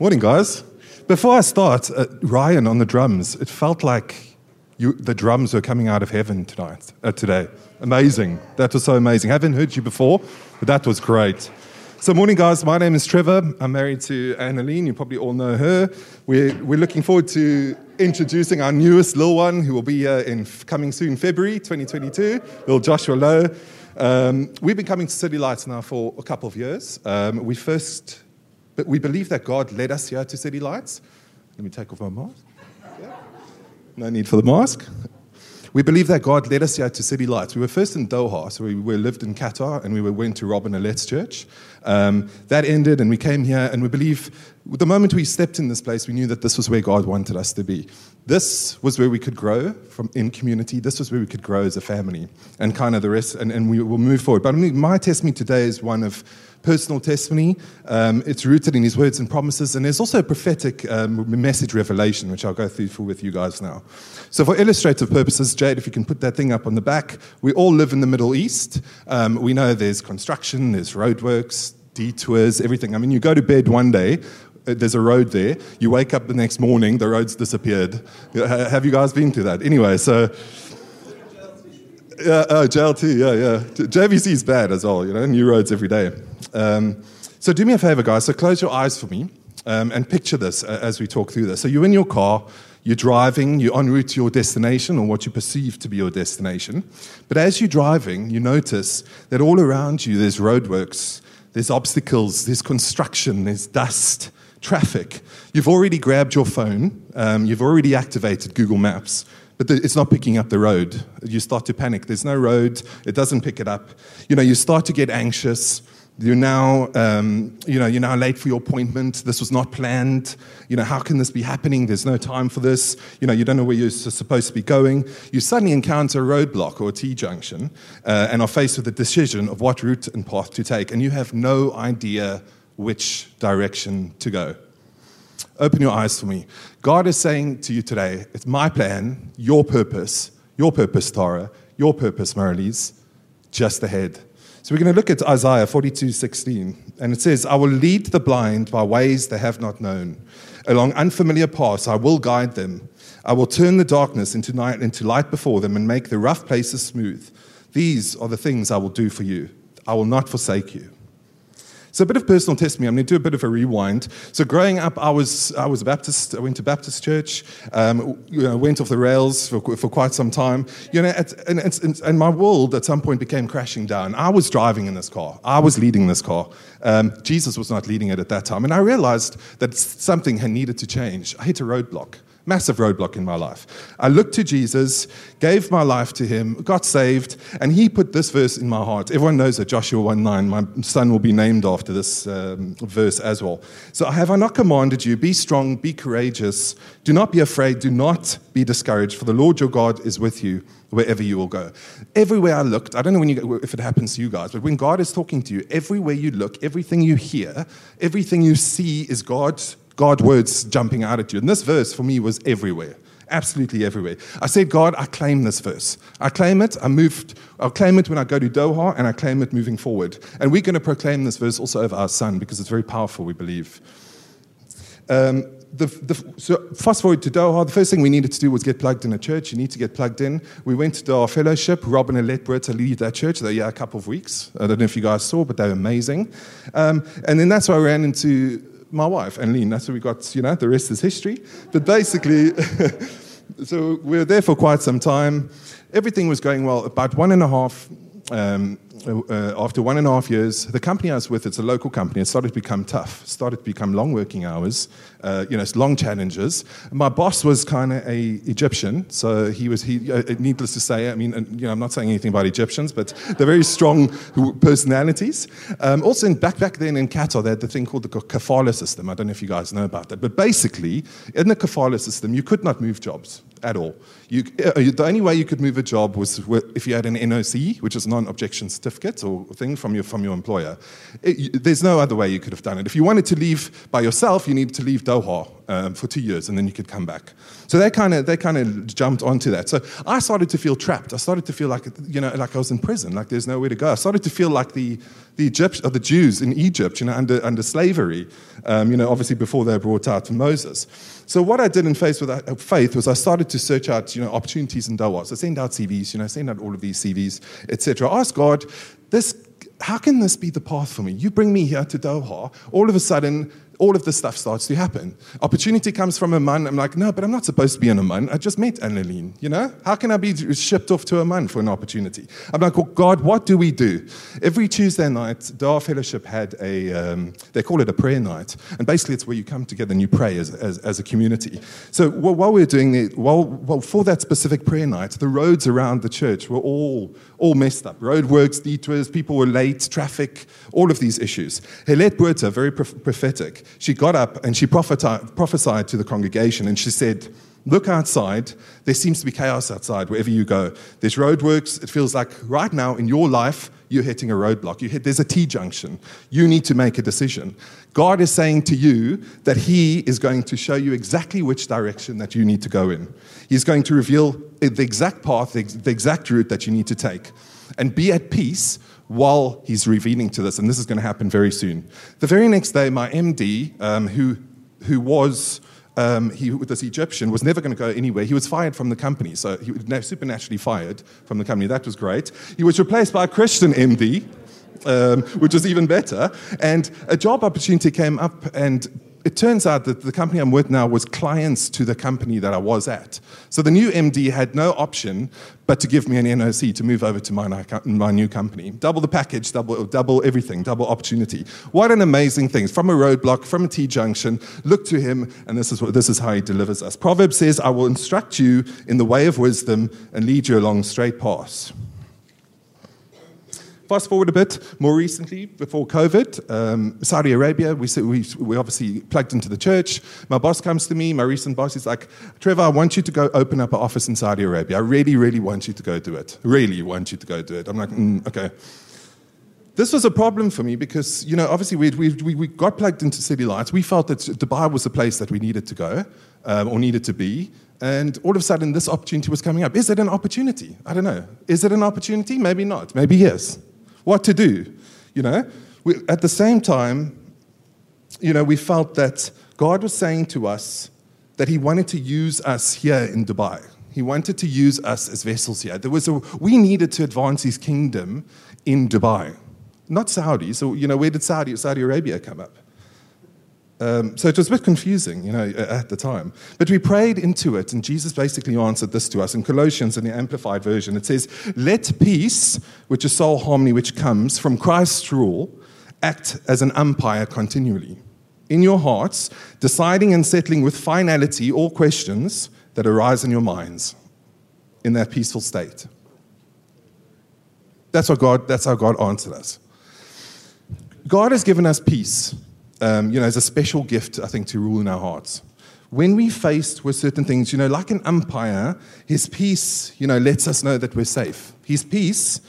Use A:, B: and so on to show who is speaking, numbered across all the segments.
A: Morning, guys. Before I start, uh, Ryan on the drums, it felt like you, the drums were coming out of heaven tonight, uh, today. Amazing. That was so amazing. Haven't heard you before, but that was great. So, morning, guys. My name is Trevor. I'm married to Annaline. You probably all know her. We're, we're looking forward to introducing our newest little one, who will be uh, in coming soon, February 2022, little Joshua Lober. Um, we've been coming to City Lights now for a couple of years. Um, we first, but we believe that God led us here to City Lights. Let me take off my mask. Yeah. No need for the mask. We believe that God led us here to City Lights. We were first in Doha, so we, lived in Qatar, and we went to Robin Alet's church. Um, that ended, and we came here, and we believe the moment we stepped in this place, we knew that this was where God wanted us to be. This was where we could grow from in community. This was where we could grow as a family, and kind of the rest, and, and we will move forward. But my testimony today is one of personal testimony. Um, it's rooted in his words and promises, and there's also a prophetic um, message revelation, which I'll go through for, with you guys now. So, for illustrative purposes, Jade, if you can put that thing up on the back, we all live in the Middle East. Um, we know there's construction, there's roadworks, detours, everything. I mean, you go to bed one day, uh, there's a road there. You wake up the next morning, the road's disappeared. Have you guys been through that? Anyway, so yeah, oh, JLT, yeah, yeah. JVC is bad as well, you know, new roads every day. Um, so do me a favor, guys. So close your eyes for me um, and picture this as we talk through this. So you're in your car, you're driving, you're en route to your destination or what you perceive to be your destination. But as you're driving, you notice that all around you there's roadworks, there's obstacles, there's construction, there's dust, traffic. You've already grabbed your phone, um, you've already activated Google Maps but it's not picking up the road. You start to panic. There's no road. It doesn't pick it up. You know, you start to get anxious. You're now, um, you know, you're now late for your appointment. This was not planned. You know, how can this be happening? There's no time for this. You know, you don't know where you're supposed to be going. You suddenly encounter a roadblock or a T-junction uh, and are faced with a decision of what route and path to take, and you have no idea which direction to go. Open your eyes for me. God is saying to you today, it's my plan, your purpose, your purpose, Tara, your purpose, Marlies, just ahead. So we're going to look at Isaiah 42 16, and it says, I will lead the blind by ways they have not known. Along unfamiliar paths, I will guide them. I will turn the darkness into, night, into light before them and make the rough places smooth. These are the things I will do for you. I will not forsake you. So a bit of personal testimony. I'm going to do a bit of a rewind. So growing up, I was I was a Baptist. I went to Baptist church. Um, you know, went off the rails for, for quite some time. You know, at, and, and, and, my world at some point became crashing down. I was driving in this car. I was leading this car. Um, Jesus was not leading it at that time, and I realized that something had needed to change. I hit a roadblock massive roadblock in my life. I looked to Jesus, gave my life to him, got saved, and he put this verse in my heart. Everyone knows that Joshua 1 9, my son will be named after this um, verse as well. So, have I not commanded you, be strong, be courageous, do not be afraid, do not be discouraged, for the Lord your God is with you wherever you will go. Everywhere I looked, I don't know you, if it happens to you guys, but when God is talking to you, everywhere you look, everything you hear, everything you see is God God words jumping out at you. And this verse for me was everywhere, absolutely everywhere. I said, God, I claim this verse. I claim it. I moved. I'll claim it when I go to Doha, and I claim it moving forward. And we're going to proclaim this verse also over our son because it's very powerful, we believe. Um, the, the, so fast forward to Doha, the first thing we needed to do was get plugged in a church. You need to get plugged in. We went to our fellowship. Robin and Alet to lead that church. They yeah, a couple of weeks. I don't know if you guys saw, but they were amazing. Um, and then that's why I ran into my wife, Anneline. That's where we got, you know, the rest is history. But basically, so we were there for quite some time. Everything was going well. About one and a half um, uh, after one and a half years, the company I was with, it's a local company, it started to become tough, started to become long working hours, uh, you know, it's long challenges. My boss was kind of a Egyptian, so he was, he, uh, needless to say, I mean, you know, I'm not saying anything about Egyptians, but they're very strong personalities. Um, also, in, back, back then in Qatar, they had the thing called the kafala system. I don't know if you guys know about that, but basically, in the kafala system, you could not move jobs at all. You, uh, the only way you could move a job was if you had an NOC, which is non-objection certificate or thing from your, from your employer. It, there's no other way you could have done it. If you wanted to leave by yourself, you needed to leave Doha um, for two years, and then you could come back. So they kind of they kind of jumped onto that. So I started to feel trapped. I started to feel like you know like I was in prison, like there's nowhere to go. I started to feel like the the Egypt or the Jews in Egypt, you know, under under slavery, um, you know, obviously before they were brought out to Moses. So what I did in Faith with uh, Faith was I started to search out you know opportunities in Doha. So send out CVs, you know, send out all of these CVs, etc. Ask God, this how can this be the path for me? You bring me here to Doha, all of a sudden all of this stuff starts to happen. Opportunity comes from Oman. I'm like, no, but I'm not supposed to be in Oman. I just met Annalene, you know? How can I be shipped off to Oman for an opportunity? I'm like, well, God, what do we do? Every Tuesday night, Dar Fellowship had a, um, they call it a prayer night. And basically, it's where you come together and you pray as, as, as a community. So while we we're doing it, while, well, for that specific prayer night, the roads around the church were all, all messed up. Roadworks, detours, people were late, traffic, all of these issues. Helet Buerta, very prophetic, she got up and she prophesied to the congregation and she said, Look outside. There seems to be chaos outside wherever you go. There's roadworks. It feels like right now in your life, you're hitting a roadblock. You hit, there's a T junction. You need to make a decision. God is saying to you that He is going to show you exactly which direction that you need to go in. He's going to reveal the exact path, the exact route that you need to take. And be at peace while he's revealing to this, and this is going to happen very soon. The very next day, my MD, um, who, who was um, he, this Egyptian, was never going to go anywhere. He was fired from the company, so he was supernaturally fired from the company. That was great. He was replaced by a Christian MD, um, which was even better. And a job opportunity came up, and it turns out that the company I'm with now was clients to the company that I was at. So the new MD had no option but to give me an NOC to move over to my, my new company. Double the package, double, double everything, double opportunity. What an amazing thing. From a roadblock, from a T junction, look to him, and this is, what, this is how he delivers us. Proverbs says, I will instruct you in the way of wisdom and lead you along straight paths. Fast forward a bit, more recently, before COVID, um, Saudi Arabia, we, we, we obviously plugged into the church. My boss comes to me, my recent boss is like, Trevor, I want you to go open up an office in Saudi Arabia. I really, really want you to go do it. Really want you to go do it. I'm like, mm, okay. This was a problem for me because, you know, obviously we, we, we got plugged into City Lights. We felt that Dubai was the place that we needed to go um, or needed to be. And all of a sudden, this opportunity was coming up. Is it an opportunity? I don't know. Is it an opportunity? Maybe not. Maybe yes what to do. You know, we, at the same time, you know, we felt that God was saying to us that He wanted to use us here in Dubai. He wanted to use us as vessels here. There was a, we needed to advance His kingdom in Dubai, not Saudi. So, you know, where did Saudi, Saudi Arabia come up? Um, so it was a bit confusing, you know, at the time. But we prayed into it, and Jesus basically answered this to us. In Colossians, in the Amplified Version, it says, Let peace, which is soul harmony which comes from Christ's rule, act as an umpire continually. In your hearts, deciding and settling with finality all questions that arise in your minds in that peaceful state. That's, what God, that's how God answered us. God has given us peace um, you know, as a special gift, I think, to rule in our hearts. When we faced with certain things, you know, like an umpire, his peace, you know, lets us know that we're safe. His peace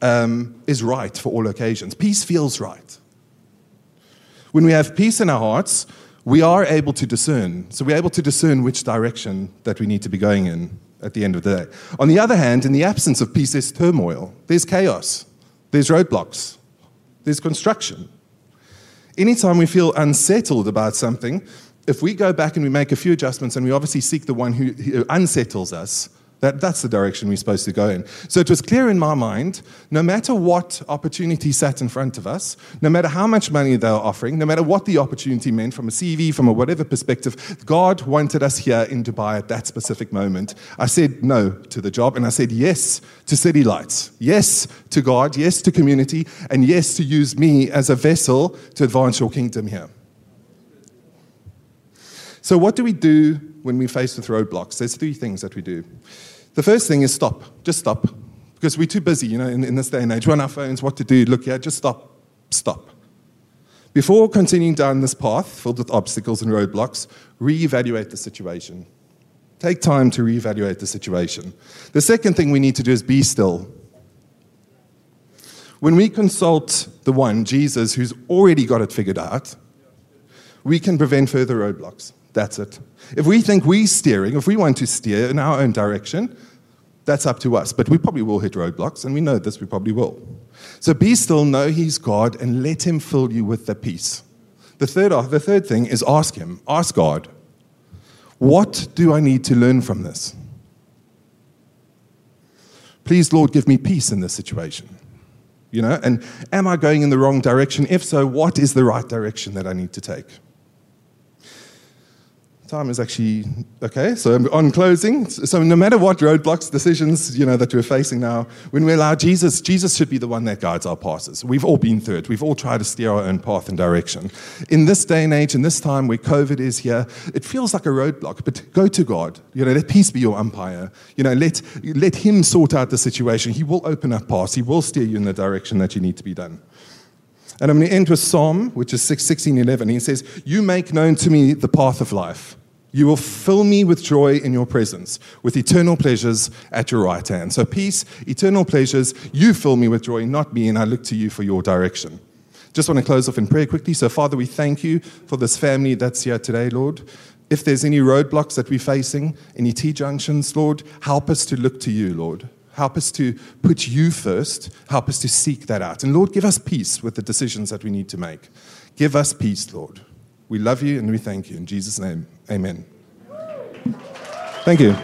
A: um, is right for all occasions. Peace feels right. When we have peace in our hearts, we are able to discern. So we're able to discern which direction that we need to be going in at the end of the day. On the other hand, in the absence of peace, there's turmoil, there's chaos, there's roadblocks, there's construction. Anytime we feel unsettled about something, if we go back and we make a few adjustments and we obviously seek the one who, who unsettles us, that, that's the direction we're supposed to go in. So it was clear in my mind no matter what opportunity sat in front of us, no matter how much money they were offering, no matter what the opportunity meant from a CV, from a whatever perspective, God wanted us here in Dubai at that specific moment. I said no to the job and I said yes to City Lights, yes to God, yes to community, and yes to use me as a vessel to advance your kingdom here. So, what do we do when we face with roadblocks? There's three things that we do. The first thing is stop. Just stop. Because we're too busy, you know, in, in this day and age. We're on our phones, what to do. Look, yeah, just stop. Stop. Before continuing down this path filled with obstacles and roadblocks, reevaluate the situation. Take time to reevaluate the situation. The second thing we need to do is be still. When we consult the one, Jesus, who's already got it figured out, we can prevent further roadblocks. That's it. If we think we're steering, if we want to steer in our own direction, that's up to us. But we probably will hit roadblocks, and we know this, we probably will. So be still, know He's God, and let Him fill you with the peace. The third, uh, the third thing is ask Him, ask God, what do I need to learn from this? Please, Lord, give me peace in this situation. You know, and am I going in the wrong direction? If so, what is the right direction that I need to take? Time is actually okay. So on closing, so no matter what roadblocks, decisions, you know, that we're facing now, when we allow Jesus, Jesus should be the one that guides our passes. We've all been through it. We've all tried to steer our own path and direction. In this day and age, in this time where COVID is here, it feels like a roadblock. But go to God. You know, let peace be your umpire. You know, let let Him sort out the situation. He will open up paths. He will steer you in the direction that you need to be done. And I'm going to end with Psalm, which is 1611. He says, You make known to me the path of life. You will fill me with joy in your presence, with eternal pleasures at your right hand. So, peace, eternal pleasures, you fill me with joy, not me, and I look to you for your direction. Just want to close off in prayer quickly. So, Father, we thank you for this family that's here today, Lord. If there's any roadblocks that we're facing, any T junctions, Lord, help us to look to you, Lord. Help us to put you first. Help us to seek that out. And Lord, give us peace with the decisions that we need to make. Give us peace, Lord. We love you and we thank you. In Jesus' name, amen. Thank you.